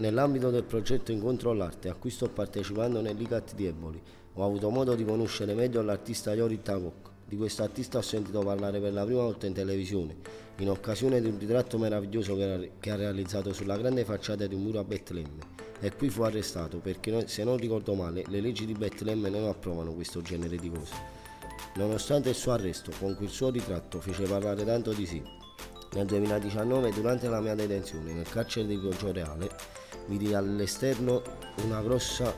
Nell'ambito del progetto Incontro all'Arte, a cui sto partecipando nell'ICAT di Eboli, ho avuto modo di conoscere meglio l'artista Yori Tagok. Di questo artista ho sentito parlare per la prima volta in televisione, in occasione di un ritratto meraviglioso che ha realizzato sulla grande facciata di un muro a Betlemme. E qui fu arrestato perché, se non ricordo male, le leggi di Betlemme non approvano questo genere di cose. Nonostante il suo arresto, con quel suo ritratto fece parlare tanto di sé. Nel 2019, durante la mia detenzione nel carcere di Poggio Reale, vidi all'esterno una grossa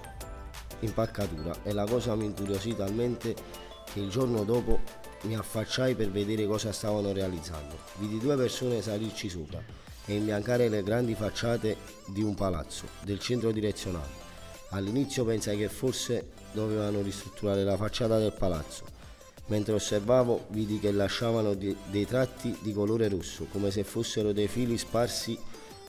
impaccatura e la cosa mi incuriosì talmente che il giorno dopo mi affacciai per vedere cosa stavano realizzando. Vidi due persone salirci sopra e imbiancare le grandi facciate di un palazzo, del centro direzionale. All'inizio pensai che forse dovevano ristrutturare la facciata del palazzo. Mentre osservavo vidi che lasciavano dei tratti di colore rosso, come se fossero dei fili sparsi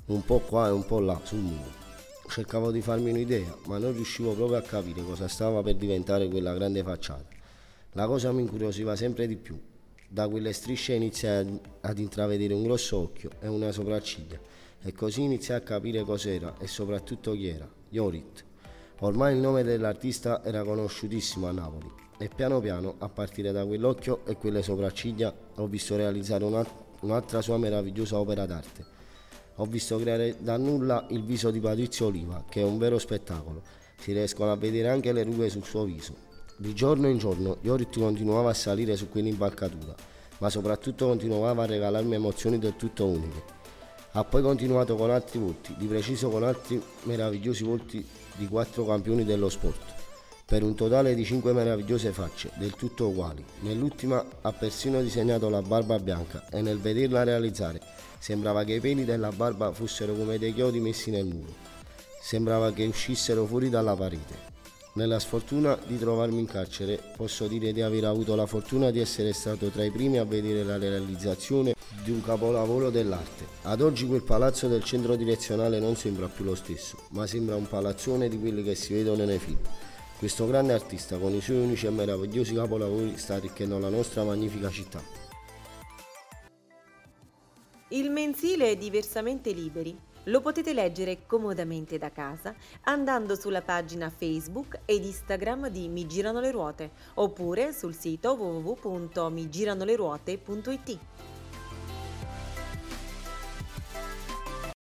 un po' qua e un po' là sul muro. Cercavo di farmi un'idea, ma non riuscivo proprio a capire cosa stava per diventare quella grande facciata. La cosa mi incuriosiva sempre di più. Da quelle strisce iniziai ad intravedere un grosso occhio e una sopracciglia, e così iniziai a capire cos'era e soprattutto chi era, Yorit. Ormai il nome dell'artista era conosciutissimo a Napoli e piano piano, a partire da quell'occhio e quelle sopracciglia, ho visto realizzare un'altra sua meravigliosa opera d'arte ho visto creare da nulla il viso di Patrizio Oliva, che è un vero spettacolo. Si riescono a vedere anche le rughe sul suo viso. Di giorno in giorno Iorit continuava a salire su quell'impalcatura, ma soprattutto continuava a regalarmi emozioni del tutto uniche. Ha poi continuato con altri volti, di preciso con altri meravigliosi volti di quattro campioni dello sport, per un totale di cinque meravigliose facce, del tutto uguali. Nell'ultima ha persino disegnato la barba bianca e nel vederla realizzare Sembrava che i peli della barba fossero come dei chiodi messi nel muro. Sembrava che uscissero fuori dalla parete. Nella sfortuna di trovarmi in carcere, posso dire di aver avuto la fortuna di essere stato tra i primi a vedere la realizzazione di un capolavoro dell'arte. Ad oggi quel palazzo del centro direzionale non sembra più lo stesso, ma sembra un palazzone di quelli che si vedono nei film. Questo grande artista con i suoi unici e meravigliosi capolavori sta arricchendo la nostra magnifica città. Il mensile è diversamente liberi. Lo potete leggere comodamente da casa andando sulla pagina Facebook ed Instagram di Mi Girano le Ruote oppure sul sito www.migiranoleruote.it.